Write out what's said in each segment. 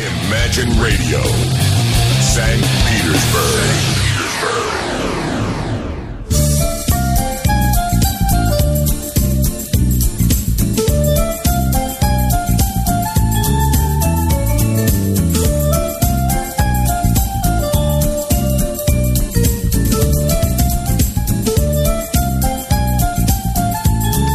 Imagine Radio, St. Petersburg.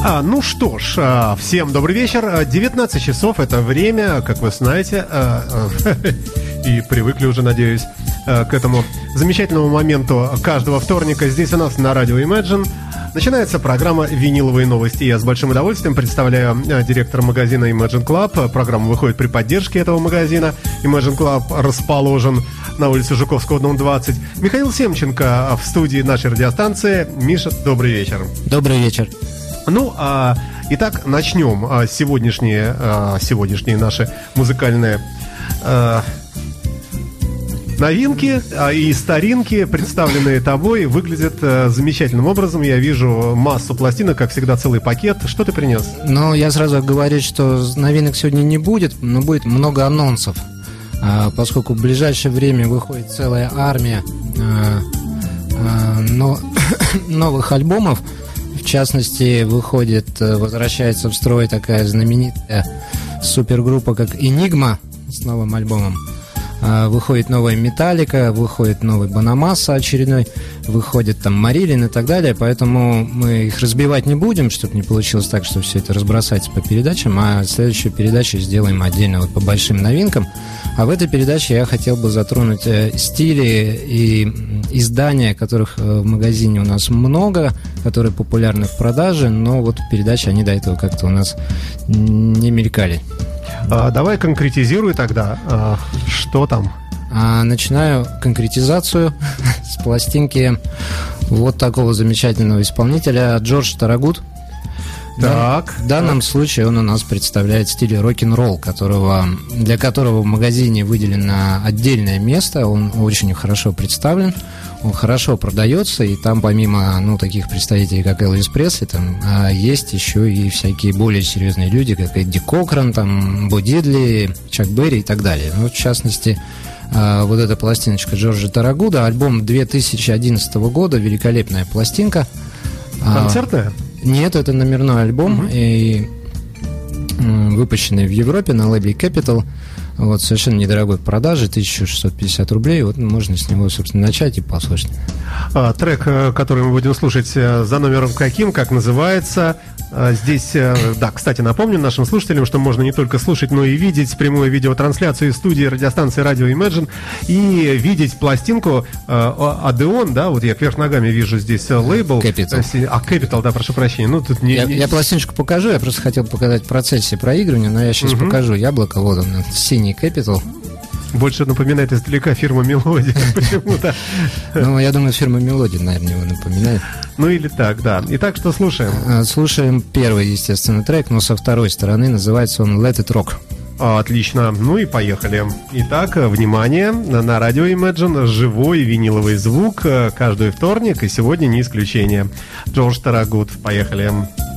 А, ну что ж, а, всем добрый вечер. 19 часов это время, как вы знаете, а, а, и привыкли уже, надеюсь, к этому замечательному моменту каждого вторника здесь у нас на радио Imagine. Начинается программа «Виниловые новости». Я с большим удовольствием представляю директора магазина Imagine Club. Программа выходит при поддержке этого магазина. Imagine Club расположен на улице Жуковского, дом 20. Михаил Семченко в студии нашей радиостанции. Миша, добрый вечер. Добрый вечер. Ну, а, итак, начнем а, сегодняшние, а, сегодняшние наши музыкальные а, новинки а, и старинки, представленные тобой, выглядят а, замечательным образом. Я вижу массу пластинок, как всегда, целый пакет. Что ты принес? Ну, я сразу говорю, что новинок сегодня не будет, но будет много анонсов. А, поскольку в ближайшее время выходит целая армия а, а, но, новых альбомов, в частности, выходит, э, возвращается в строй такая знаменитая супергруппа, как Enigma с новым альбомом. А, выходит новая Металлика, выходит новый Банамаса очередной, выходит там Марилин и так далее, поэтому мы их разбивать не будем, чтобы не получилось так, что все это разбросается по передачам, а следующую передачу сделаем отдельно вот по большим новинкам. А в этой передаче я хотел бы затронуть э, стили и издания, которых э, в магазине у нас много, которые популярны в продаже, но вот в передаче они до этого как-то у нас не мелькали. А, давай конкретизируй тогда, а, что там? А, начинаю конкретизацию с пластинки вот такого замечательного исполнителя Джордж Тарагут. Так. В данном случае он у нас представляет стиль рок-н-ролл, которого, для которого в магазине выделено отдельное место. Он очень хорошо представлен, он хорошо продается, и там помимо ну, таких представителей, как Элвис Пресли, там а, есть еще и всякие более серьезные люди, как Эдди Кокран, там, Бо Дидли, Чак Берри и так далее. Ну, в частности, а, вот эта пластиночка Джорджа Тарагуда, альбом 2011 года, великолепная пластинка. А, Концертная? Нет, это номерной альбом, угу. и выпущенный в Европе на лейбле Capital. Вот, совершенно недорогой продажи, 1650 рублей. Вот можно с него, собственно, начать и послушать. А, трек, э, который мы будем слушать, э, за номером каким, как называется, здесь, э, да, кстати, напомню нашим слушателям, что можно не только слушать, но и видеть прямую видеотрансляцию из студии радиостанции Radio Imagine и видеть пластинку Адеон, да, вот я кверх ногами вижу здесь лейбл. Capital. А, Capital, да, прошу прощения. Ну, тут не, я, не... я пластиночку покажу, я просто хотел показать в процессе проигрывания, но я сейчас угу. покажу. Яблоко, вот он, синий Capital. Больше напоминает издалека фирма Мелодия почему-то. Ну, я думаю, фирма Мелодия, наверное, его напоминает. Ну или так, да. Итак, что слушаем? А, слушаем первый, естественно, трек, но со второй стороны называется он Let It Rock. Отлично. Ну и поехали. Итак, внимание, на радио Imagine живой виниловый звук э, каждый вторник, и сегодня не исключение. Джордж Тарагут. Поехали. Поехали.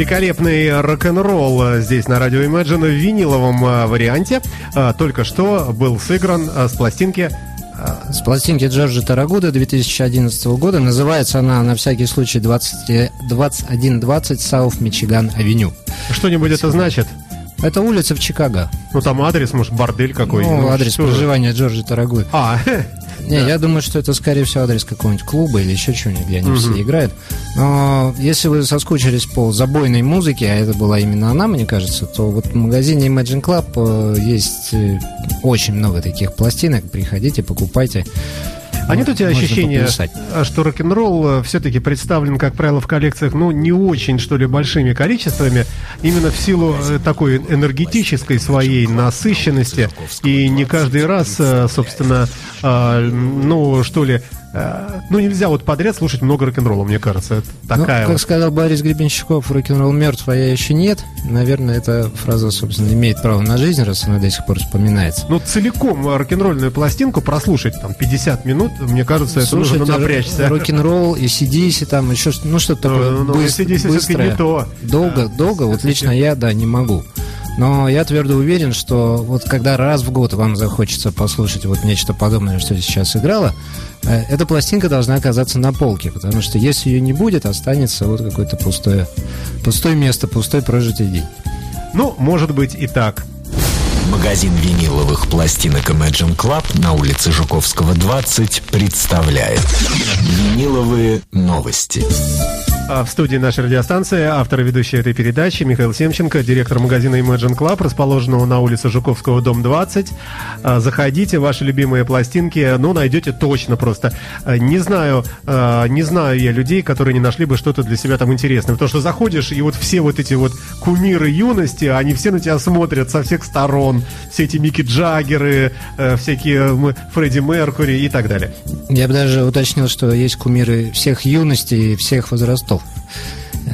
Великолепный рок-н-ролл здесь на радио Imagine в виниловом э, варианте. Э, только что был сыгран с пластинки с пластинки Джорджа Тарагуда 2011 года. Называется она, на всякий случай, 20, 2120 South Michigan Avenue. Что-нибудь это значит? Это улица в Чикаго. Ну, там адрес, может, бордель какой Ну, адрес проживания Джорджа Тарагуды. А, Не, да. я думаю, что это, скорее всего, адрес какого-нибудь клуба или еще чего-нибудь, где они угу. все играют. Но если вы соскучились по забойной музыке, а это была именно она, мне кажется, то вот в магазине Imagine Club э, есть э, очень много таких пластинок. Приходите, покупайте. А нет у тебя ощущения, что рок-н-ролл э, все-таки представлен, как правило, в коллекциях, ну, не очень, что ли, большими количествами, именно в силу такой энергетической своей насыщенности, и не каждый раз, собственно, а, ну, что ли, а, ну, нельзя вот подряд слушать много рок-н-ролла, мне кажется. Это ну, такая ну, как вот. сказал Борис Гребенщиков, рок-н-ролл мертв, а я еще нет. Наверное, эта фраза, собственно, имеет право на жизнь, раз она до сих пор вспоминается. Ну, целиком рок-н-ролльную пластинку прослушать там 50 минут, мне кажется, это нужно напрячься. рок-н-ролл и CDC, там еще, ну, что-то такое ну, ну, быстр, быстрое. не то. Долго, да. долго, вот лично я, да, не могу. Но я твердо уверен, что вот когда раз в год вам захочется послушать вот нечто подобное, что сейчас играло, э, эта пластинка должна оказаться на полке, потому что если ее не будет, останется вот какое-то пустое, пустое место, пустой прожитый день. Ну, может быть и так. Магазин виниловых пластинок Imagine Club на улице Жуковского, 20 представляет Виниловые новости. А в студии нашей радиостанции автор и ведущий этой передачи Михаил Семченко, директор магазина Imagine Club, расположенного на улице Жуковского, дом 20. А, заходите, ваши любимые пластинки, ну, найдете точно просто. А, не знаю, не знаю я людей, которые не нашли бы что-то для себя там интересное. Потому что заходишь, и вот все вот эти вот кумиры юности, они все на тебя смотрят со всех сторон. Все эти Микки Джаггеры, э, всякие Фредди Меркури и так далее. Я бы даже уточнил, что есть кумиры всех юностей и всех возрастов.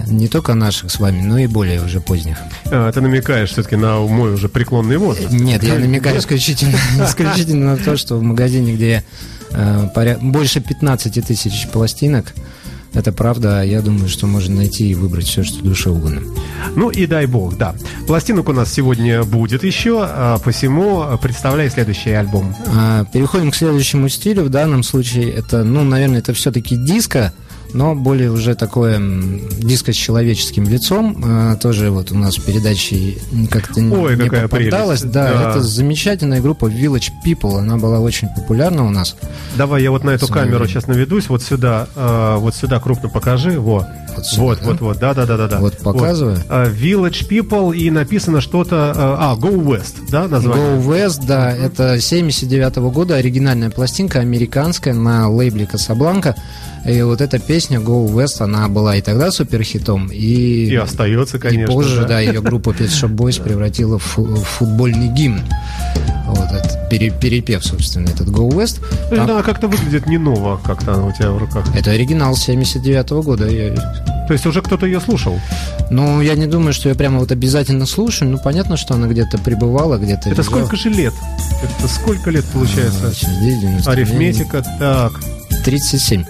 Не только наших с вами, но и более уже поздних. А, ты намекаешь все-таки на мой уже преклонный возраст? Нет, я намекаю исключительно, исключительно на то, что в магазине, где э, поряд... больше 15 тысяч пластинок, это правда, я думаю, что можно найти и выбрать все, что душе угодно. Ну и дай бог, да. Пластинок у нас сегодня будет еще, а посему представляй следующий альбом. А, переходим к следующему стилю. В данном случае это, ну, наверное, это все-таки диско но более уже такое диско с человеческим лицом. А, тоже вот у нас в передаче как-то Ой, не попадалась. Да, да, это замечательная группа Village People. Она была очень популярна у нас. Давай я вот на эту камеру время. сейчас наведусь. Вот сюда, э, вот сюда крупно покажи. Во. Вот, сюда, вот, да? вот, вот, да, да, да, да. Вот показываю. Вот. Uh, Village People и написано что-то, uh, а, Go West, да, название? Go West, да, uh-huh. это 79 -го года, оригинальная пластинка, американская, на лейбле Касабланка. И вот эта песня Go West, она была и тогда суперхитом, и... И остается, конечно. И позже, да, да ее группа Pet Shop Boys превратила в, футбольный гимн. Вот этот перепев, собственно, этот Go West. Там... Да, как-то выглядит не ново, как-то она у тебя в руках. Это оригинал 79 -го года. Я... То есть уже кто-то ее слушал? Ну, я не думаю, что я прямо вот обязательно слушаю. Ну, понятно, что она где-то пребывала, где-то... Это лежала. сколько же лет? Это сколько лет получается? А, Арифметика, так. 37.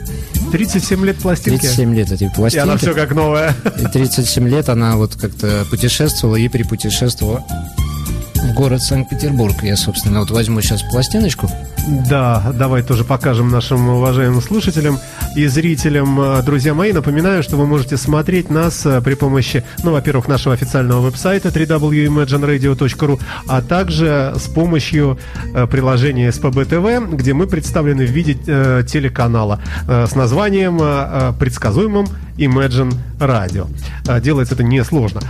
37 лет пластинки? 37 лет эти пластинки. И она все как новая. И 37 лет она вот как-то путешествовала и припутешествовала в город Санкт-Петербург. Я, собственно, вот возьму сейчас пластиночку. Да, давай тоже покажем нашим уважаемым слушателям и зрителям. Э, друзья мои, напоминаю, что вы можете смотреть нас э, при помощи, ну, во-первых, нашего официального веб-сайта www.imagineradio.ru, а также с помощью э, приложения SPB TV, где мы представлены в виде телеканала с названием предсказуемым Imagine Radio. Делается это несложно.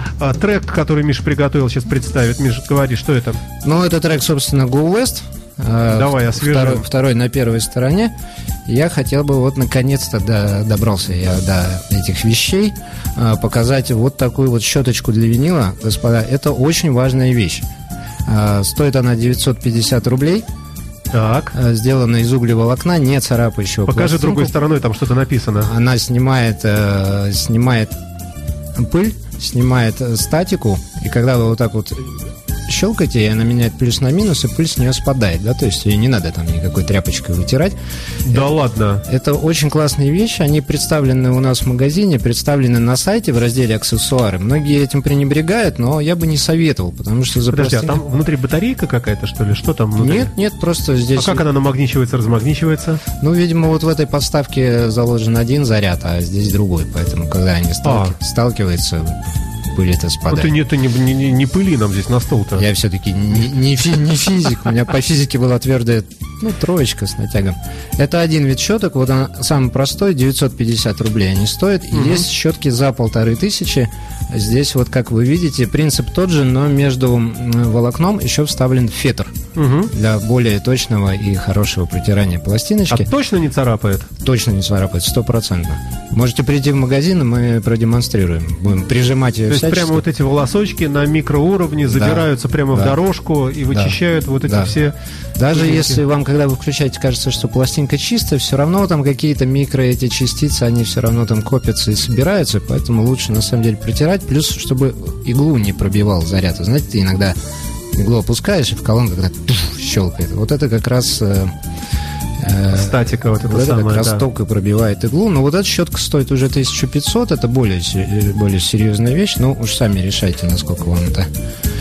Трек, который Миша приготовил, сейчас представит. Миша, говори, что это? Ну, это трек, собственно, Go West. Э, Давай, освежим. Второй, второй на первой стороне. Я хотел бы вот наконец-то до, добрался я до этих вещей, э, показать вот такую вот щеточку для винила. Господа, это очень важная вещь. Э, стоит она 950 рублей. Так. Сделана из углеволокна, не царапающего Покажи пластинку. другой стороной, там что-то написано. Она снимает, снимает пыль, снимает статику, и когда вы вот так вот щелкаете, и она меняет плюс на минус, и пыль с нее спадает, да, то есть ее не надо там никакой тряпочкой вытирать. Да ладно. Это очень классные вещи, они представлены у нас в магазине, представлены на сайте в разделе аксессуары. Многие этим пренебрегают, но я бы не советовал, потому что за Подожди, а пластин- там внутри батарейка какая-то, что ли? Что там внутри? Нет, нет, просто здесь... А как она намагничивается, размагничивается? Ну, видимо, вот в этой подставке заложен один заряд, а здесь другой. Поэтому, когда они сталки- сталкиваются, пыль это Ну спадает. ты не, ты не, не, не- не пыли нам здесь на стол-то. Я все-таки не, не фи- не физик. У меня по физике была твердая, ну, троечка с натягом. Это один вид щеток. Вот он самый простой, 950 рублей они стоят. И есть щетки за полторы тысячи. Здесь вот, как вы видите, принцип тот же, но между волокном еще вставлен фетр Мгм. для более точного и хорошего протирания А пластиночки. точно не царапает? Точно не царапает, стопроцентно. Можете прийти в магазин, и мы продемонстрируем. Будем прижимать ее То есть всячески. прямо вот эти волосочки на микроуровне забираются прямо в да. дорожку и вычищают вот эти Да. все... Даже если вам, когда вы включаете, кажется, что пластинка чистая, все равно там какие-то микро эти частицы, они все равно там копятся и собираются, поэтому лучше на самом деле протирать, плюс чтобы иглу не пробивал заряд. Знаете, ты иногда иглу опускаешь, и в колонку когда щелкает. Вот это как раз э, Статика вот это вот это как раз да. пробивает иглу. Но вот эта щетка стоит уже 1500, это более, се- более серьезная вещь. Ну, уж сами решайте, насколько вам это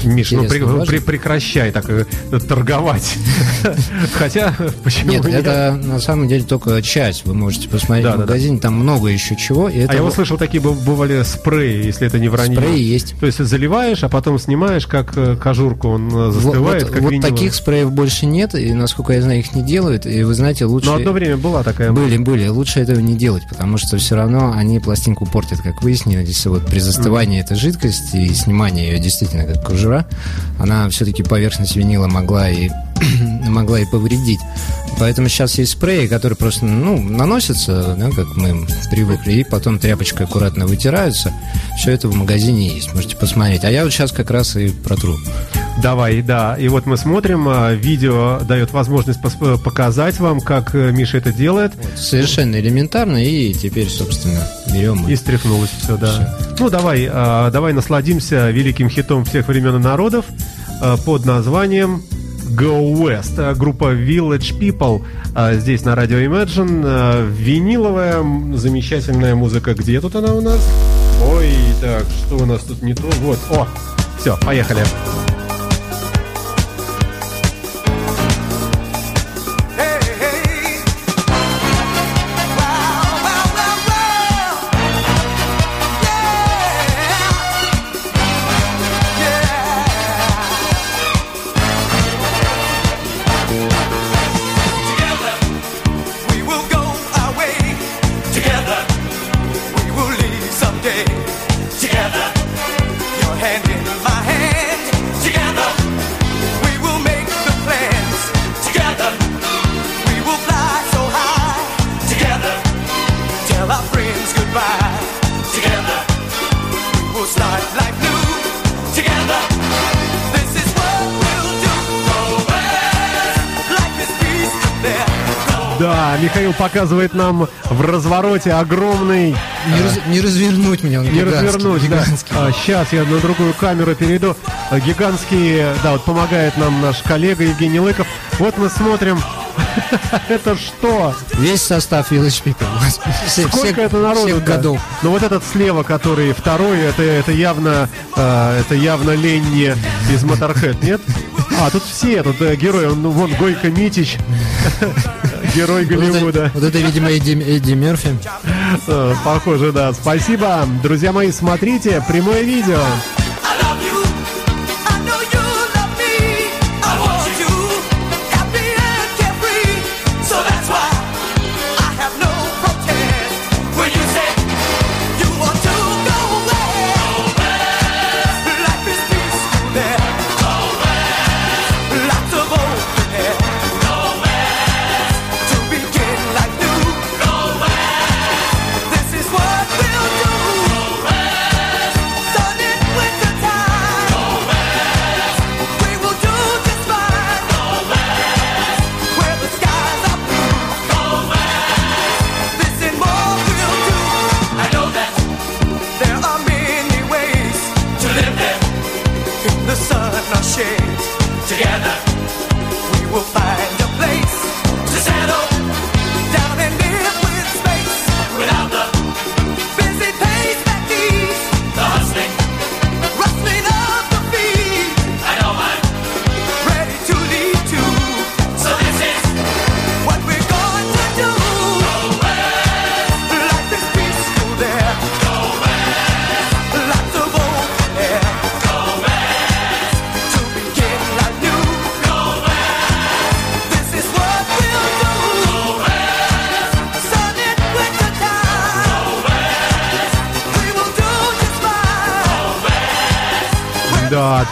Миш, ну при- важно. при- прекращай так э, торговать. Хотя, почему Нет, нет? это на самом деле только часть. Вы можете посмотреть Да, в да, да. магазине, там много еще чего. И это А я вот вот слышал, такие быв- бывали спреи, если это не вранье. спреи есть. То есть заливаешь, а потом снимаешь, как э, кожурку, он э, Вот, застывает, вот- как вот виниловый. таких спреев больше нет, и, насколько я знаю, их не делают. И вы знаете, лучше... Но одно время была такая... Были, были. Лучше этого не делать, потому что все равно они пластинку портят, как выяснилось. Вот при застывании этой жидкости и снимании ее действительно как кожура, она все-таки поверхность винила могла и могла и повредить. Поэтому сейчас есть спреи, которые просто ну, наносятся, да, как мы привыкли, и потом тряпочкой аккуратно вытираются. Все это в магазине есть, можете посмотреть. А я вот сейчас как раз и протру. Давай, да. И вот мы смотрим, а, видео дает возможность пос- показать вам, как э, Миша это делает. Совершенно элементарно, и теперь, собственно, берем И стряхнулось все, да. Ну, давай, а, давай насладимся великим хитом всех времен и народов а, под названием Go West. Группа Village People здесь на радио Imagine. Виниловая замечательная музыка. Где тут она у нас? Ой, так, что у нас тут не то? Вот, о, все, поехали. Hey, Михаил показывает нам в развороте огромный Не, раз- не развернуть меня, он Не гигантский, развернуть, да. гигантский. сейчас я на другую камеру перейду. А, Гигантский, да, вот помогает нам наш коллега Евгений Лыков. Вот мы смотрим. Это что? Весь состав Village People. Все- Сколько всех- это народу? всех да? годов. Ну вот этот слева, который второй, это, это явно э, это явно Ленни из Моторхед, нет? А, тут все, тут э, герои. Он, ну, вон Гойко Митич, герой Вот это, Голливуда. вот это, видимо, Эдди, Эдди Мерфи. Э, Похоже, да. Спасибо. Друзья мои, смотрите прямое видео.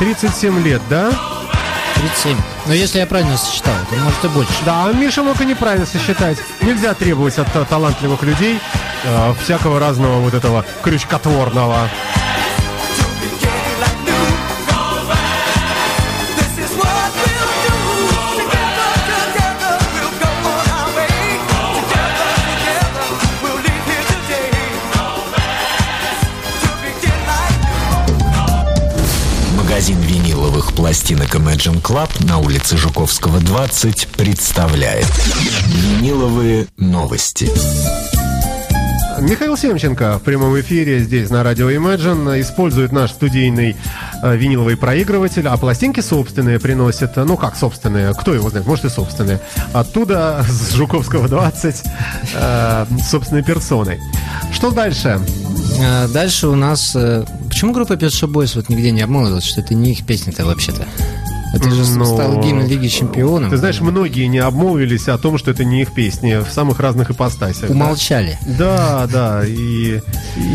37 лет, да? 37. Но если я правильно сосчитал, то может и больше. Да, Миша мог и неправильно сосчитать. Нельзя требовать от э, талантливых людей э, всякого разного вот этого крючкотворного. Пластинок Imagine Club на улице Жуковского 20 представляет Виниловые новости. Михаил Семченко в прямом эфире здесь на радио Imagine использует наш студийный э, виниловый проигрыватель, а пластинки собственные приносит, ну как собственные, кто его знает, может и собственные, оттуда с Жуковского 20 э, собственной персоной. Что дальше? А, Дальше у нас... Почему группа Pet Shop Boys вот нигде не обмолвилась, что это не их песня-то вообще-то? Это же Ну, стал гимн Лиги Чемпионов. Ты знаешь, многие не обмолвились о том, что это не их песни в самых разных ипостасях. Умолчали. Да, да, и,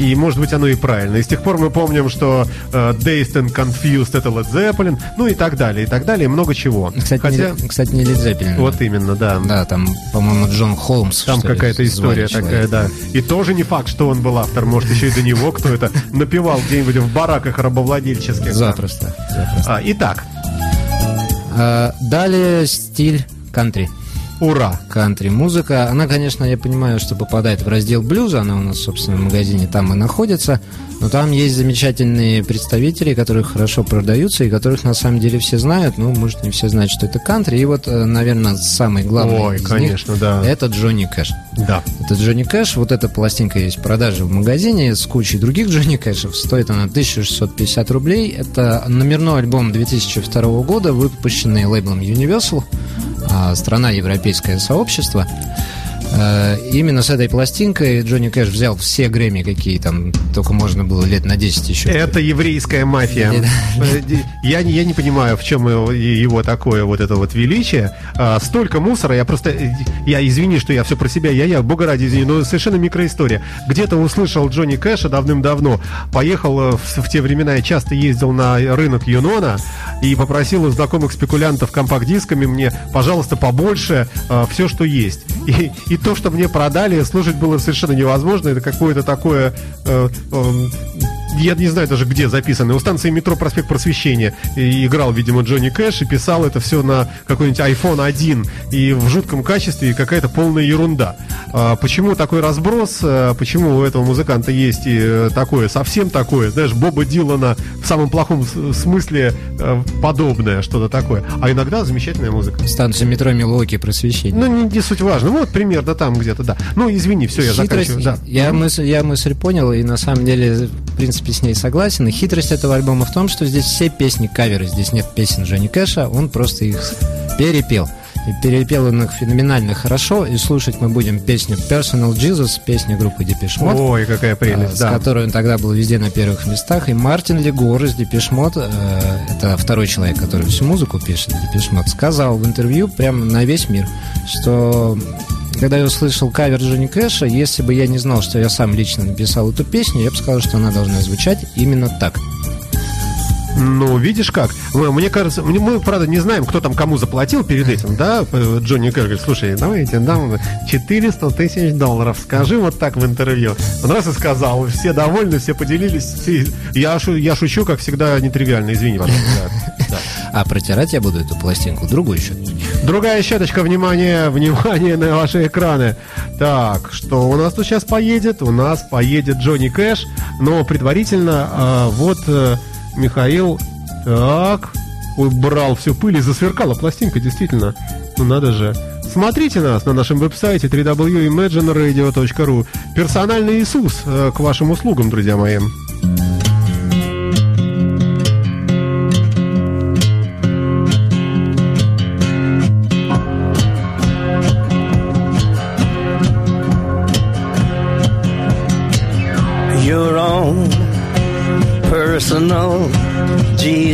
и может быть оно и правильно. И с тех пор мы помним, что э, Dazed and Confused это Led Zeppelin, ну и так далее, и так далее, и много чего. Кстати, Хотя, не, кстати, не Led Zeppelin. вот именно, да. Да, там, по-моему, Джон Холмс. Там какая-то история такая, да. И тоже не факт, что он был автор. Может, еще и до него кто это напевал где-нибудь в бараках рабовладельческих. Запросто. запросто. А, итак, А, далее стиль кантри. Ура. Кантри-музыка. Она, конечно, я понимаю, что попадает в раздел блюза. Она у нас, собственно, в магазине там и находится. Но там есть замечательные представители, которые хорошо продаются и которых на самом деле все знают. Ну, может, не все знают, что это кантри. И вот, э, наверное, самый главный Ой, из них конечно, да. это Джонни Кэш. Да. Это Джонни Кэш, вот эта пластинка есть в продаже в магазине с кучей других Джонни Кэшев. Стоит она 1650 рублей. Это номерной альбом 2002 года, выпущенный лейблом Universal, страна европейское сообщество. Э, Именно с этой пластинкой Джонни Кэш взял все Грэмми, какие там только можно было лет на 10 еще. Это еврейская мафия. Э, Я, не- я не понимаю, в чем его, его такое вот это вот величие. А, столько мусора, я просто... э, Я извини, что я все про себя, я, я, бога ради, извини, но совершенно микроистория. Где-то услышал Джонни Кэша давным-давно, поехал в, в те времена, я часто ездил на рынок Юнона и попросил у знакомых спекулянтов компакт-дисками мне, пожалуйста, побольше все, что есть. И, и то, что мне продали, слушать было совершенно невозможно. Это какое-то такое... э, эм, я не знаю даже где записано. У станции метро Проспект Просвещения и играл, видимо, Джонни Кэш и писал это все на какой-нибудь iPhone 1 и в жутком качестве и какая-то полная ерунда. А почему такой разброс? А Почему у этого музыканта есть и э, такое, совсем такое, знаешь, Боба Дилана в самом плохом смысле э, подобное, что-то такое. А иногда замечательная музыка. Станция метро Милуоки просвещение. Ну, не, не суть важно. Вот примерно там где-то, да. Ну, извини, все, я Хитрость- заканчиваю. Да. я, мысль, я мысль понял, и на самом деле, в принципе, с ней согласен. И хитрость этого альбома в том, что здесь все песни каверы, здесь нет песен Джонни Кэша, он просто их перепел. И перепел он их феноменально хорошо, и слушать мы будем песню Personal Jesus, песню группы Depeche Mode. Ой, какая прелесть, с да. которой он тогда был везде на первых местах. И Мартин Легор из Depeche Mode, э, это второй человек, который всю музыку пишет, Depeche Mode, сказал в интервью прямо на весь мир, что когда я услышал кавер Джонни Кэша, если бы я не знал, что я сам лично написал эту песню, я бы сказал, что она должна звучать именно так. Ну, видишь как. Мне кажется, мы, правда, не знаем, кто там кому заплатил перед этим, да? Джонни Кэш говорит, слушай, давайте дам 400 тысяч долларов. Скажи вот так в интервью. Он раз и сказал, все довольны, все поделились. Я, шу- я шучу, как всегда, нетривиально, извини, пожалуйста. А протирать я буду эту пластинку другой счет. Другая щеточка, внимание, внимание на ваши экраны. Так, что у нас тут сейчас поедет? У нас поедет Джонни Кэш, но предварительно а, вот э, Михаил, так, убрал всю пыль и засверкала пластинка, действительно. Ну надо же. Смотрите нас на нашем веб-сайте www.imagineradio.ru. Персональный Иисус э, к вашим услугам, друзья мои.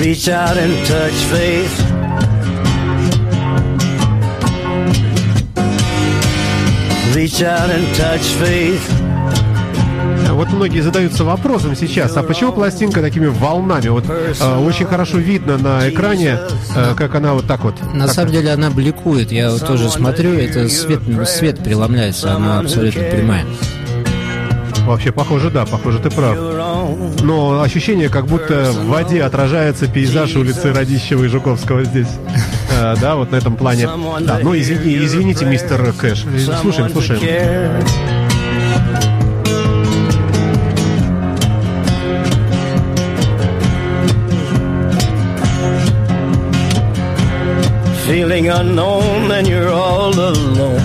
Reach out and touch faith. Reach out and touch faith. Вот многие задаются вопросом сейчас, а почему пластинка такими волнами? Вот э, очень хорошо видно на экране, э, как она вот так вот. На так- самом деле она бликует. Я вот тоже смотрю, это свет, свет преломляется, она абсолютно прямая. Вообще, похоже, да, похоже, ты прав. Но ощущение, как будто в воде отражается пейзаж улицы Радищева и Жуковского здесь. Э, да, вот на этом плане. Да, ну извини, извините, мистер Кэш. Слушаем, слушаем. Feeling unknown and you're all alone.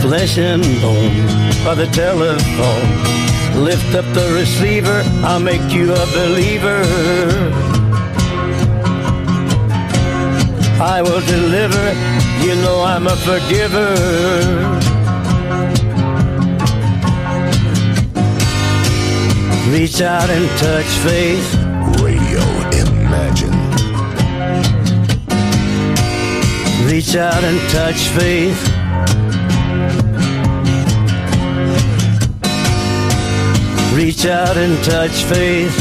Flesh and bone by the telephone. Lift up the receiver, I'll make you a believer. I will deliver, you know I'm a forgiver. Reach out and touch faith. Radio Imagine. Reach out and touch faith. Reach out and touch faith.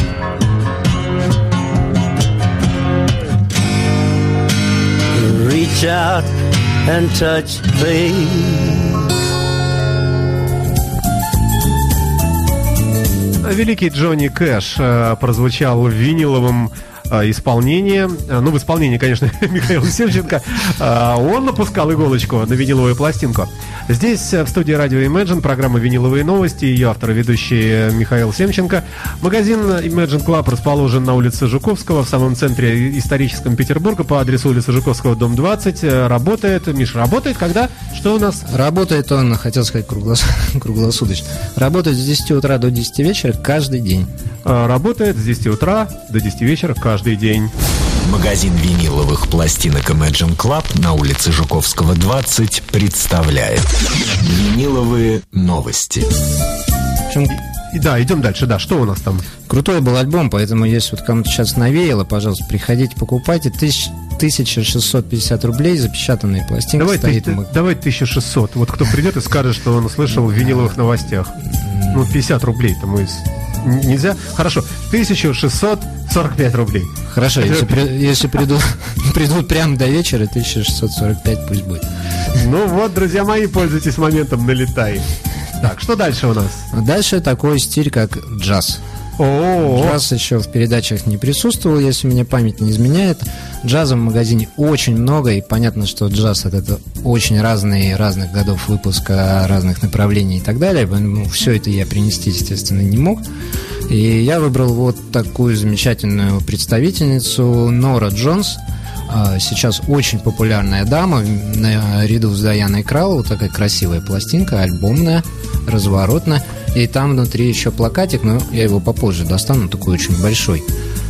Reach out and touch faith. Великий Джонни Кэш э, прозвучал в виниловом э, исполнении, Э, ну, в исполнении, конечно, Михаила Севченко, Э, он напускал иголочку на виниловую пластинку. Здесь, э, в студии радио Imagine, программа «Виниловые новости», ее автор и ведущий э, Михаил Семченко. Магазин Imagine Club расположен на улице Жуковского, в самом центре историческом Петербурга, по адресу улицы Жуковского, дом 20. Э, Работает, Миш, работает когда? Что у нас? Работает он, хотел сказать, круглос- круглосуточно. Работает с 10 утра до 10 вечера каждый день. Работает с 10 утра до 10 вечера каждый день. Магазин виниловых пластинок Imagine Club на улице Жуковского, 20 представляет Виниловые новости. И да, идем дальше. Да, что у нас там? крутой был альбом, поэтому если вот кому-то сейчас навеяло, пожалуйста, приходите, покупайте. Тысяч- 1650 рублей, запечатанные пластинки Давай, стоит. ты- маг- давай 1600. Вот кто придет и скажет, что он услышал в виниловых новостях. Ну, 50 рублей там из... Н- Нельзя? Хорошо. 1645 рублей. Хорошо, если, при- если придут, придут прямо до вечера, 1645 пусть будет. Ну вот, друзья мои, пользуйтесь моментом, налетай. Так, что дальше у нас? Дальше такой стиль, как джаз. Джаз еще в передачах не присутствовал, если меня память не изменяет. Джаза в магазине очень много, и понятно, что джаз это, очень разные, разных годов выпуска, разных направлений и так далее. Ну, все это я принести, естественно, не мог. И я выбрал вот такую замечательную представительницу Нора Джонс. А, Сейчас очень популярная дама наряду с Даяной Кралл. Вот такая красивая пластинка, альбомная, разворотная. И там внутри еще плакатик, но я его попозже достану, такой очень большой.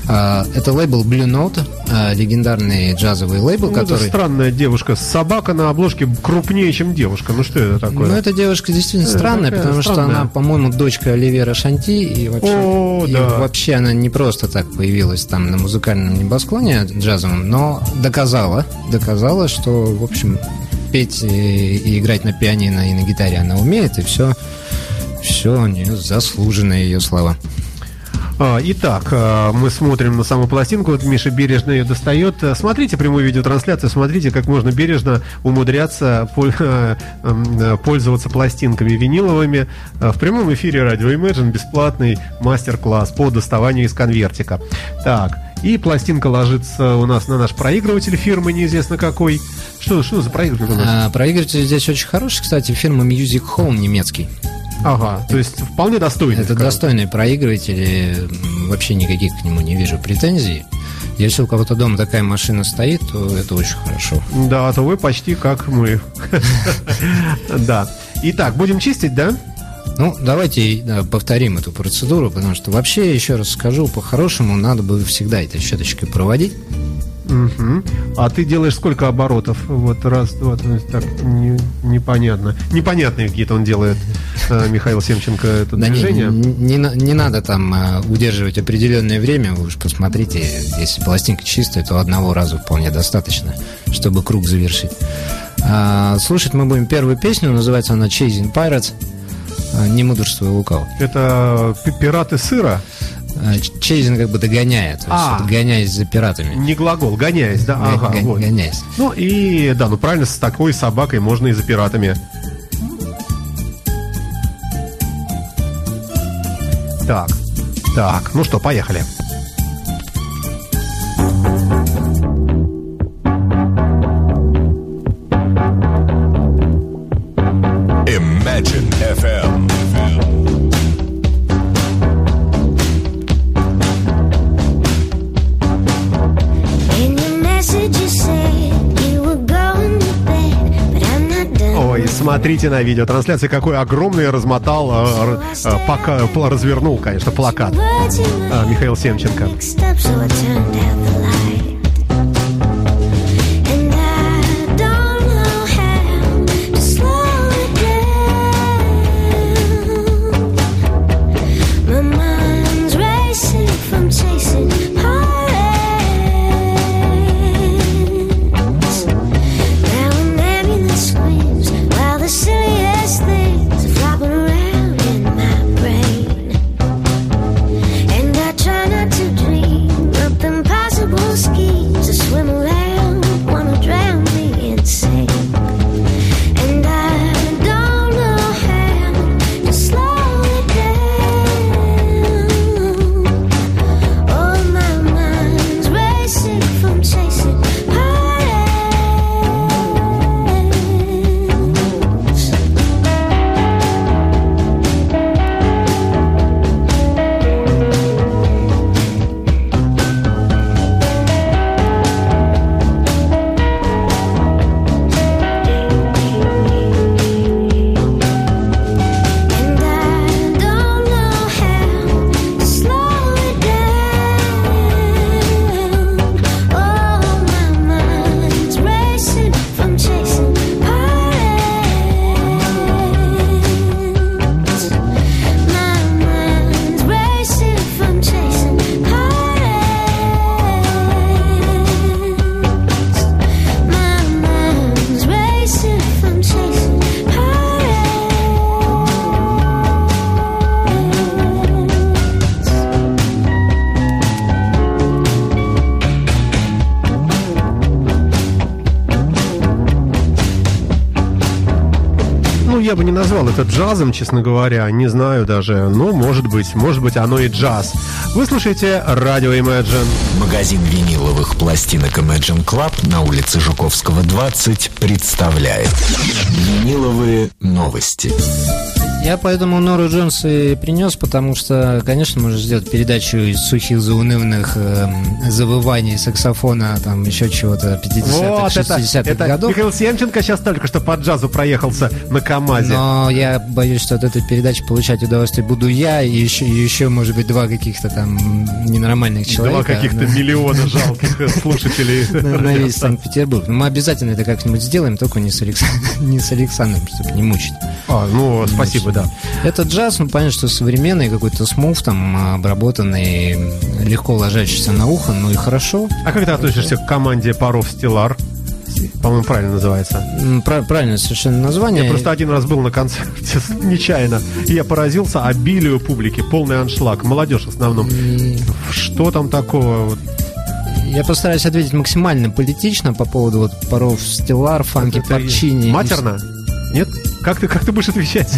А, Это лейбл Blue Note, а, легендарный джазовый лейбл, Ну, это который... странная девушка. Собака на обложке крупнее, чем девушка. Ну что это такое? Ну, эта девушка действительно Э, странная, потому что странная. она, по-моему, дочка Оливера Шанти, и вообще, О, и да. вообще она не просто так появилась там на музыкальном небосклоне джазовом, но доказала, доказала, что, в общем, петь и, и играть на пианино и на гитаре она умеет, и все, все у нее заслуженные ее слова. А, Итак, а, мы смотрим на саму пластинку. Вот Миша бережно ее достает. А, Смотрите прямую видеотрансляцию, смотрите, как можно бережно умудряться пол- а, м, а, пользоваться пластинками виниловыми. В прямом эфире радио Imagine бесплатный мастер-класс по доставанию из конвертика. Так, и пластинка ложится у нас на наш проигрыватель фирмы неизвестно какой. Что, что за проигрыватель у нас? А, проигрыватель здесь очень хороший, кстати, фирма Music Home немецкий. Ага, то есть вполне достойный. Это проигрыватели, м, вообще никаких к нему не вижу претензий. Если у кого-то дома такая машина стоит, то это очень хорошо. Да, то вы почти как мы. Да. Итак, будем чистить, да? Ну, давайте да, повторим эту процедуру, потому что вообще, еще раз скажу, по-хорошему надо бы всегда этой щеточкой проводить. Мгм. А ты делаешь сколько оборотов? Вот раз, два, три, так не- непонятно. Непонятные какие-то он делает, э, Михаил Семченко, это Да не, движение. не, на- не надо там а, удерживать определенное время, вы уж посмотрите, если пластинка чистая, то одного раза вполне достаточно, чтобы круг завершить. А, слушать мы будем первую песню, называется она Chasing Pirates, а, не мудрствуя лукаво. Это пи- пираты сыра, А, Chasing как бы догоняет, А. гоняясь за пиратами. не глагол, гоняясь, да? Га- Ага, га- вот. Гоняясь. Ну и, да, ну правильно, с такой собакой можно и за пиратами. Так, так, ну что, поехали. Смотрите на видеотрансляции, какой огромный размотал, э, э, пока, пла- развернул, конечно, плакат. Э, Михаил Семченко. Я бы не назвал это джазом, честно говоря, не знаю даже. Ну, может быть, может быть, оно и джаз. Вы слушаете радио Imagine. Магазин виниловых пластинок Imagine Club на улице Жуковского, 20 представляет Виниловые новости. Я поэтому Нору Джонс и принес, потому что, конечно, можно сделать передачу из сухих заунывных э, завываний саксофона, там еще чего-то 50-х, Вот это, 60-х это годов. Михаил Семченко сейчас только что по джазу проехался на КамАЗе. Но я боюсь, что от этой передачи получать удовольствие буду я и еще, и еще может быть, два каких-то там ненормальных человека. Два каких-то на- миллиона жалких слушателей. на, весь Санкт-Петербург. Но мы обязательно это как-нибудь сделаем, только не с, Алекс- не с Александром, чтобы не мучить. А, ну, спасибо, да. Это джаз, ну, понятно, что современный, какой-то смув, там, обработанный, легко ложащийся на ухо, ну и хорошо. А как ты относишься к команде паров Стеллар? По-моему, правильно называется. М, пра- Правильное совершенно название. Я просто один раз был на концерте нечаянно, и я поразился обилию публики, полный аншлаг, молодежь в основном. И Что там такого? Я постараюсь ответить максимально политично по поводу вот паров Стеллар, фанки, Парчини. Матерно? Нет? Как ты, как ты будешь отвечать?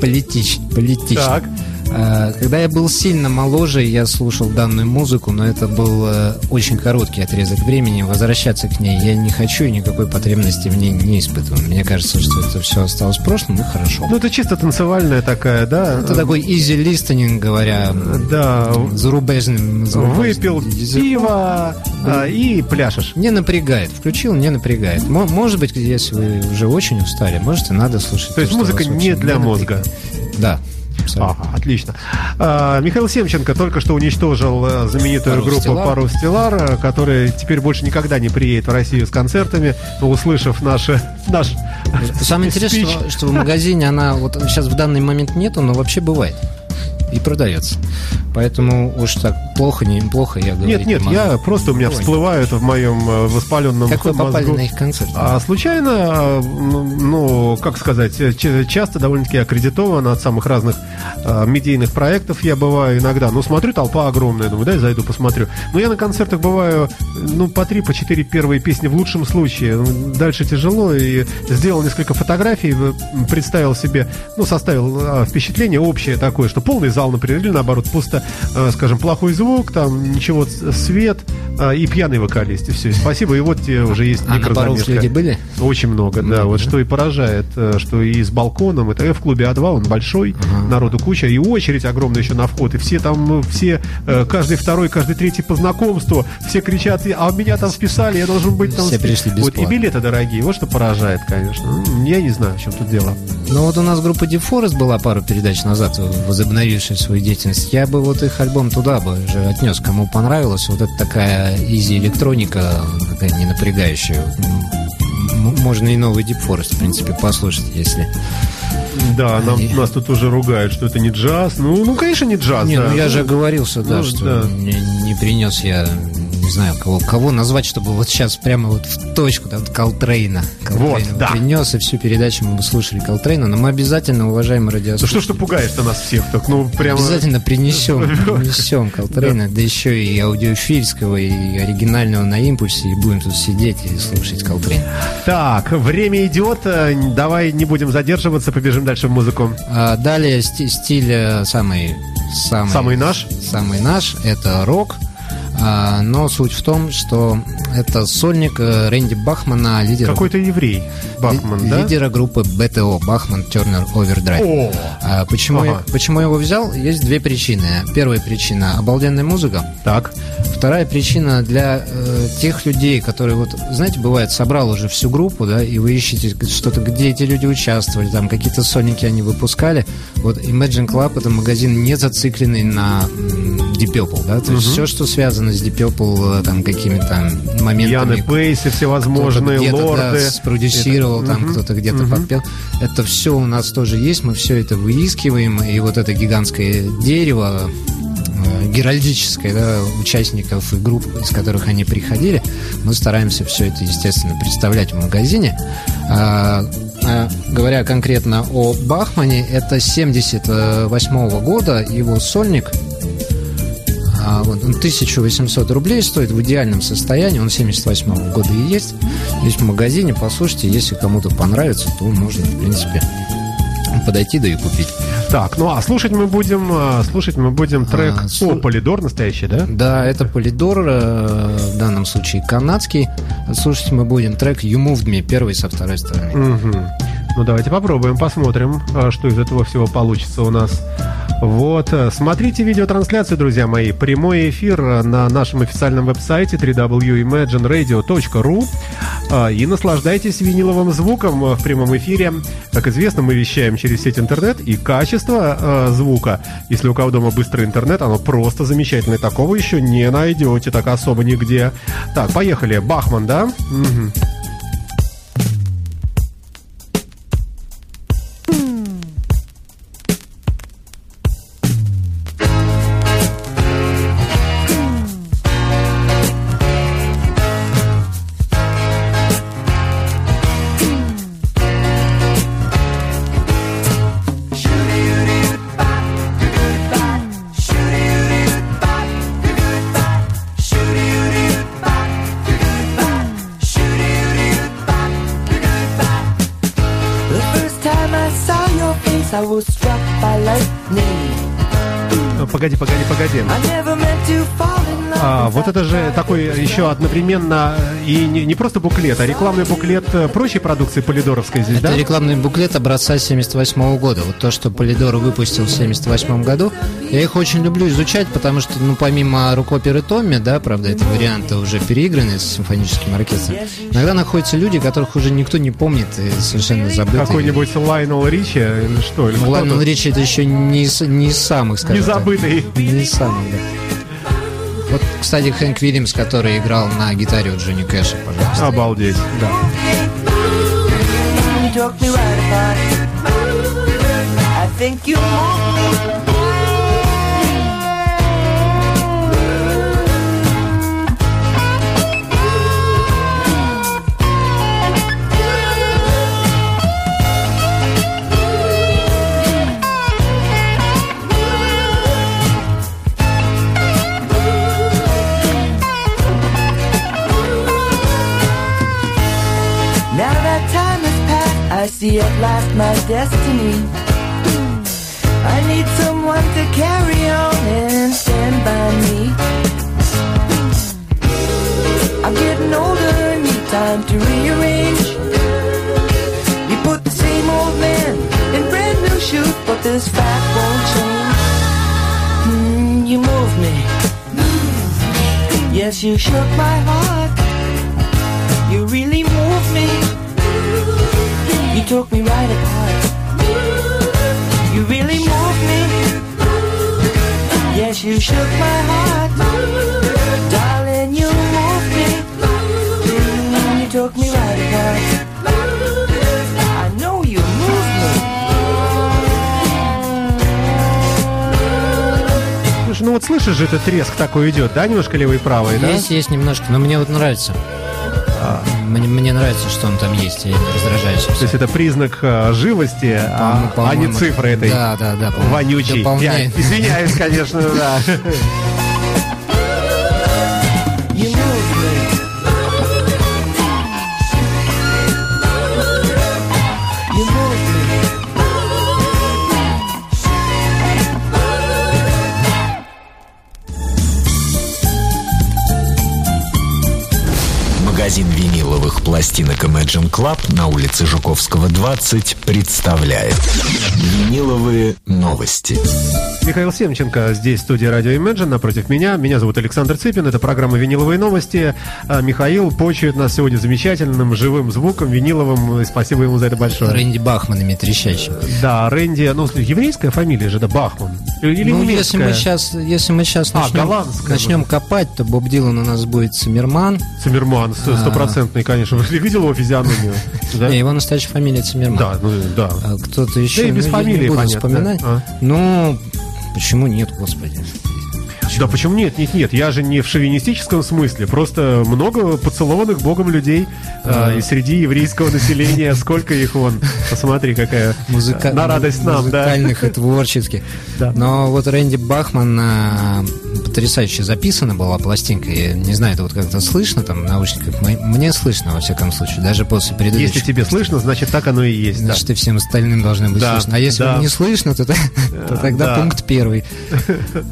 Политич, политично. Так. А, Когда я был сильно моложе, я слушал данную музыку, но это был э, очень короткий отрезок времени. Возвращаться к ней я не хочу и никакой потребности в ней не испытываю. Мне кажется, что это все осталось в прошлом и хорошо. Ну, это чисто танцевальная такая, да? Это такой easy listening, говоря Да, зарубежным, зарубежным выпил языком. пиво а, и пляшешь. Не напрягает. Включил, не напрягает. Мо- Может быть, если вы уже очень устали, может и надо слушать. То есть что музыка не для напрягает. мозга. Да. Абсолютно. Ага, отлично. А, Михаил Семченко только что уничтожил э, знаменитую Пару группу Стеллар. Пару Стеллар, э, которая теперь больше никогда не приедет в Россию с концертами, но услышав наши, наш Самое спич. интересное, что, что в магазине она вот сейчас в данный момент нету, но вообще бывает. И продается. Поэтому уж так плохо, не плохо, я говорю. Нет, нет, я просто у меня всплывают в моем э, воспаленном Как вы попали мозгу. на их концерт? А случайно, э, ну, ну, как сказать, э, часто довольно-таки аккредитован от самых разных э, медийных проектов я бываю иногда. Ну, смотрю, толпа огромная, думаю, дай зайду посмотрю. Но я на концертах бываю, ну, по три, по четыре первые песни в лучшем случае. Дальше тяжело, и сделал несколько фотографий, представил себе, ну, составил э, впечатление общее такое, что полный зал, например, или наоборот, пусто, э, скажем, плохой звук, там ничего, свет э, и пьяный вокалист, и все. Спасибо, и вот тебе уже есть А микрозаметка. люди были? Очень много, да. Вот что и поражает, э, что и с балконом. Это э, в клубе А2, он большой, народу куча, и очередь огромная еще на вход. И все там, э, все, э, каждый второй, каждый третий по знакомству, все кричат, а меня там вписали, я должен быть там. Все спи-». пришли Вот, и бесплатно. билеты дорогие, вот что поражает, конечно. М, Я не знаю, в чем тут дело. Ну вот у нас группа Дефорест была пару передач назад, возобновившая свою деятельность. Я бы вот их альбом туда бы уже отнес, кому понравилось. Вот это такая изи-электроника, такая не напрягающая. Можно и новый Deep Forest, в принципе, послушать, если... Да, нам, И- нас тут уже ругают, что это не джаз. Ну, ну конечно, не джаз. Не, да. ну я же оговорился, да, ну, что да. Не, не принес я, не знаю, кого, кого назвать, чтобы вот сейчас прямо вот в точку, да, вот Колтрейна. Колтрейна да. принес, и всю передачу мы бы слушали Колтрейна, но мы обязательно, уважаемые Ну радиослушатели, что ж ты пугаешь-то нас всех? Так, ну, прямо... Обязательно принесем, принесем Колтрейна, да еще и аудиофильского, и оригинального на импульсе, и будем тут сидеть и слушать Колтрейна. Так, время идет, э, давай не будем задерживаться, побежим дальше в музыку. А далее сти- стиль э, самый, самый... Самый наш? Самый наш, это рок. А, но суть в том, что это сольник э, Рэнди Бахмана, лидера, Какой-то еврей, Бахман, ли- да? лидера группы БТО, Бахман Тернер Овердрайв. О, А почему, Ага. я, почему я его взял? Есть две причины. Первая причина – обалденная музыка. так. Вторая причина для э, тех людей, которые вот, знаете, бывает, собрал уже всю группу, да, и вы ищете что-то, где эти люди участвовали, там какие-то сольники они выпускали. Вот Imagine Club это магазин не зацикленный на Deep Purple, да, то есть все, что связано с Deep Purple, э, там какими-то моментами. Яны Пейси всевозможные, лорды. да, спродюсировал, Это- там Мгм. кто-то где-то Мгм. подпел. Это все у нас тоже есть, мы все это выискиваем, и вот это гигантское дерево э, геральдическое, да, участников и групп, из которых они приходили, мы стараемся все это, естественно, представлять в магазине. А, а, говоря конкретно о Бахмане, это 78 года, его сольник а, вот, он 1800 рублей стоит в идеальном состоянии, он 78 года и есть. Есть в магазине, послушайте, если кому-то понравится, то можно, в принципе, подойти да и купить. Так, ну а слушать мы будем, а, слушать мы будем трек А, О, слу- Полидор настоящий, да? Да, это Полидор, э, в данном случае канадский. Слушать мы будем трек You Moved Me, первый со второй стороны. Мгм. Ну, давайте попробуем, посмотрим, а, что из этого всего получится у нас. Вот, э, смотрите видеотрансляцию, друзья мои. Прямой эфир э, на нашем официальном веб-сайте www.imagineradio.ru а, и наслаждайтесь виниловым звуком э, в прямом эфире. Как известно, мы вещаем через сеть интернет, и качество э, звука, если у кого дома быстрый интернет, оно просто замечательное. Такого еще не найдете так особо нигде. Так, поехали. Бахман, да? Мгм. Вот это же такой еще одновременно э, и не, не просто буклет, а рекламный буклет э, прочей продукции Полидоровской здесь, Это да? рекламный буклет образца 78 года. Вот то, что Полидор выпустил в 78 году. Я их очень люблю изучать, потому что, ну, помимо рукоперы Томми, да, правда, это варианты уже переиграны с симфоническим оркестром, иногда находятся люди, которых уже никто не помнит и совершенно забыты. Какой-нибудь Лайнел Ричи или что? Или Ну, тут? речь это еще не из, не из самых, скажем Не так. забытый. Не из самых, да. Вот, кстати, Хэнк Вильямс, который играл на гитаре у Джонни Кэша, пожалуйста. Обалдеть, да. You took me right apart. I think you moved me. See at last my destiny. I need someone to carry on and stand by me. I'm getting older need time to rearrange. You put the same old man in brand new shoes, but this fact won't change. Hmm, you move me. Yes, you shook my heart. Took me right apart. You really moved me. Yes, you shook my heart. Darling, you moved me. Mm, You took me right apart. I know you moved me. Слушай, ну вот слышишь же, этот треск такой идет, да, немножко левый и правый, да? Есть, есть немножко, но мне вот нравится. Мне, мне нравится, что он там есть, я не раздражаюсь. То есть это признак э, живости, а, а не цифры этой Да, да, да. дополняет. Я извиняюсь, конечно, да. Магазин виниловых пластинок Imagine Club на улице Жуковского, 20 представляет Виниловые новости. Михаил Семченко здесь, в студии Радио Imagine, напротив меня. Меня зовут Александр Цыпин, это программа «Виниловые новости». А Михаил почует нас сегодня замечательным живым звуком, виниловым, и спасибо ему за это большое. Рэнди Бахманами трещащим. Да, Рэнди, ну, еврейская фамилия же, да, Бахман. Или ну, немецкая? если мы сейчас, если мы сейчас А, начнем, начнем копать, то Боб Дилан у нас будет Циммерман. Циммерман, с- стопроцентный, конечно. Вы видел его физиономию? Да? Не, его настоящая фамилия Циммерман. Да, ну, да. А кто-то еще, Да и без ну, фамилии, не буду понятно. вспоминать. А. Ну, почему нет, господи? Да почему нет, нет, нет, я же не в шовинистическом смысле, просто много поцелованных Богом людей а, и среди еврейского населения, сколько их вон, посмотри, какая Музыка... на радость нам, да. Музыкальных и творческих. Да. Но вот Рэнди Бахман а, потрясающе записана была пластинка. Я не знаю, это вот как-то слышно там в наушниках. Мне слышно, во всяком случае, даже после предыдущих. Если тебе слышно, значит так оно и есть. да. Значит, и всем остальным должны быть Да, слышно. А если да. не слышно, то, то тогда да. пункт первый.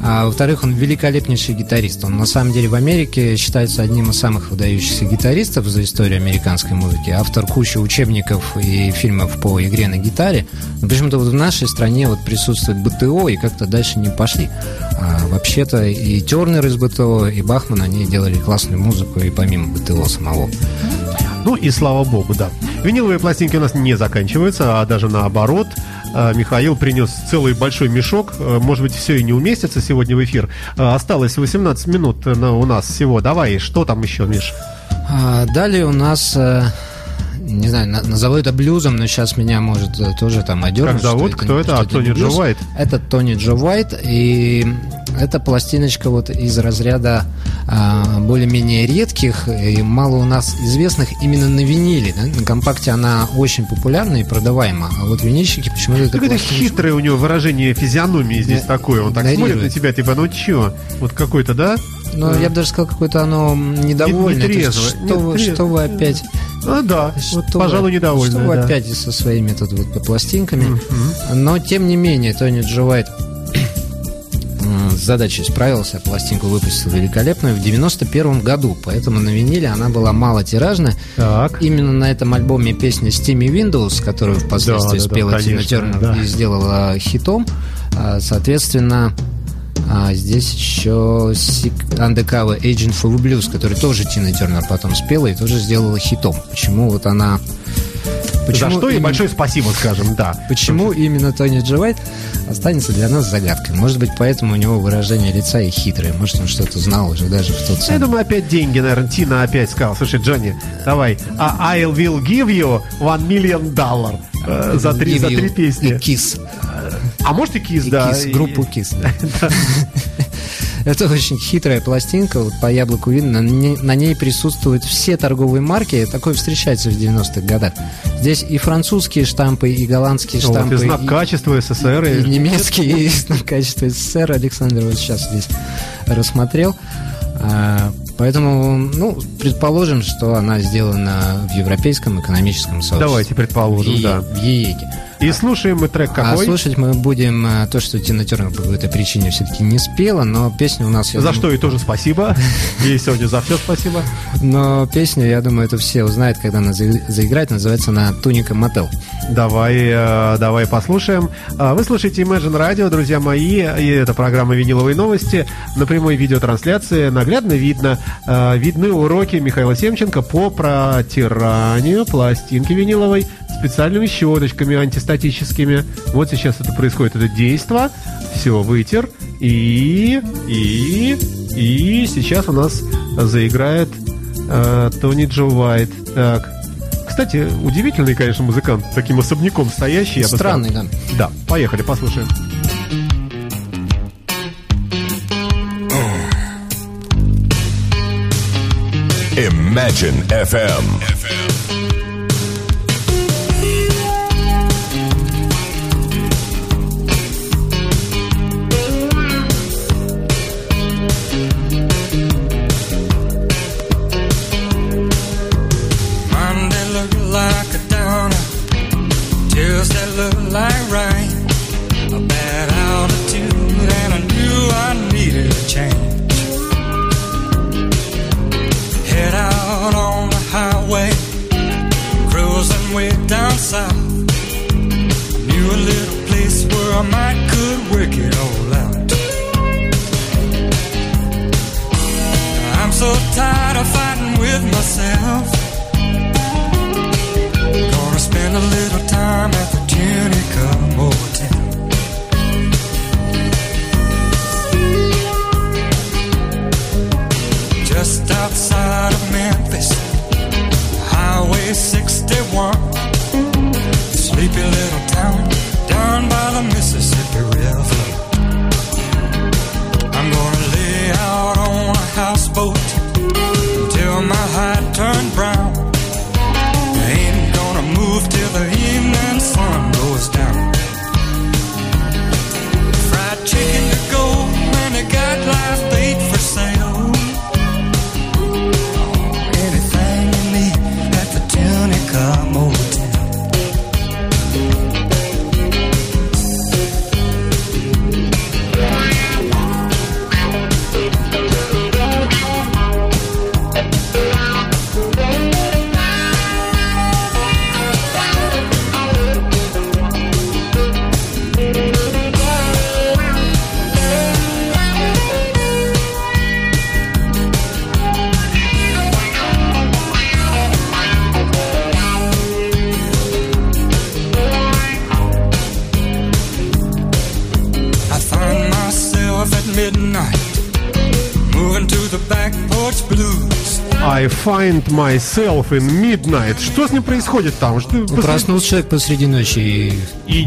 А во-вторых, он великолепнейший гитарист. Он на самом деле в Америке считается одним из самых выдающихся гитаристов за историю американской музыки. Автор кучи учебников и фильмов по игре на гитаре. Но почему-то вот в нашей стране вот присутствует БТО, и как-то дальше не пошли. А вообще-то и Тернер из БТО, и Бахман, они делали классную музыку и помимо БТО самого. Ну и слава богу, да. Виниловые пластинки у нас не заканчиваются, а даже наоборот. А, Михаил принес целый большой мешок. А, Может быть, все и не уместится сегодня в эфир. А, Осталось 18 минут на, у нас всего. Давай, что там еще, Миш? А, далее у нас, э, не знаю, на- назову это блюзом, но сейчас меня может э, тоже там одернуть. Как зовут? Кто это? А, Тони Джо. Уайт? Это Тони Джо Уайт, и это пластиночка вот из разряда а, более-менее редких и мало у нас известных именно на виниле. да. На компакте она очень популярна и продаваема, а вот винильщики почему-то Так это хитрое у него выражение физиономии здесь Да, такое. Он так игнорирует. смотрит на тебя, типа, ну чё? Вот какой-то, да? Но я бы даже сказал, какое-то оно недовольное. То есть, нетрезвое, что, вы, нетрезвое. что вы опять А, да, вот, Что пожалуй, вы- недовольный. Что вы да. опять со своими тут вот пластинками. Но, тем не менее, Тони м, с задачей справился, пластинку выпустил великолепную в 91 году, поэтому на виниле она была малотиражная. Так. Именно на этом альбоме песня Steamy Windows, которую впоследствии Да, да, да, спела Тина Тернер да. и сделала хитом, а, соответственно, а, здесь еще Undercover Agent for Blues, который тоже Тина Тернер потом спела и тоже сделала хитом. Почему вот она... За что и именно- большое спасибо, скажем, да. Почему именно Тони Джо Уайт останется для нас загадкой? Может быть, поэтому у него выражение лица и хитрое. Может, он что-то знал уже даже в тот Я самый... думаю, опять деньги, наверное, Тина опять сказал. Слушай, Джонни, давай, а I will give you one million dollar э, за три, за три песни. и Kiss. А может и Кис, И да. И- группу Kiss. да. Это очень хитрая пластинка, вот по яблоку видно, на ней, на ней присутствуют все торговые марки, такое встречается в 90-х годах. Здесь и французские штампы, и голландские Вот, штампы, и знак и- качества СССР. и и- немецкий, и знак качества СССР Александр вот сейчас здесь рассмотрел. А, Поэтому, ну, предположим, что она сделана в Европейском экономическом сообществе. Давайте предположим, Е- да. в ЕЕГе. И слушаем мы трек А какой? слушать мы будем а, то, что Тина Тернер по какой-то причине все-таки не спела, но песня у нас... За думаю- что и тоже спасибо. И сегодня за все спасибо. Но песню, я думаю, это все узнают, когда она за- заиграет. Называется она «Туника Мотел». Давай, э, давай послушаем. А, Вы слушаете Imagine Radio, друзья мои, и это программа «Виниловые новости». На прямой видеотрансляции наглядно видно, э, видны уроки Михаила Семченко по протиранию пластинки виниловой специальными щеточками антистатическими. Вот сейчас это происходит, это действо. Все, вытер. И, и, и сейчас у нас заиграет э, Тони Джо Уайт. Так, кстати, удивительный, конечно, музыкант, таким особняком стоящий. Странный, да. Да, поехали, послушаем. Imagine FM. Monday myself in midnight. Что с ним происходит там? Что, Ну, Проснулся человек посреди ночи и и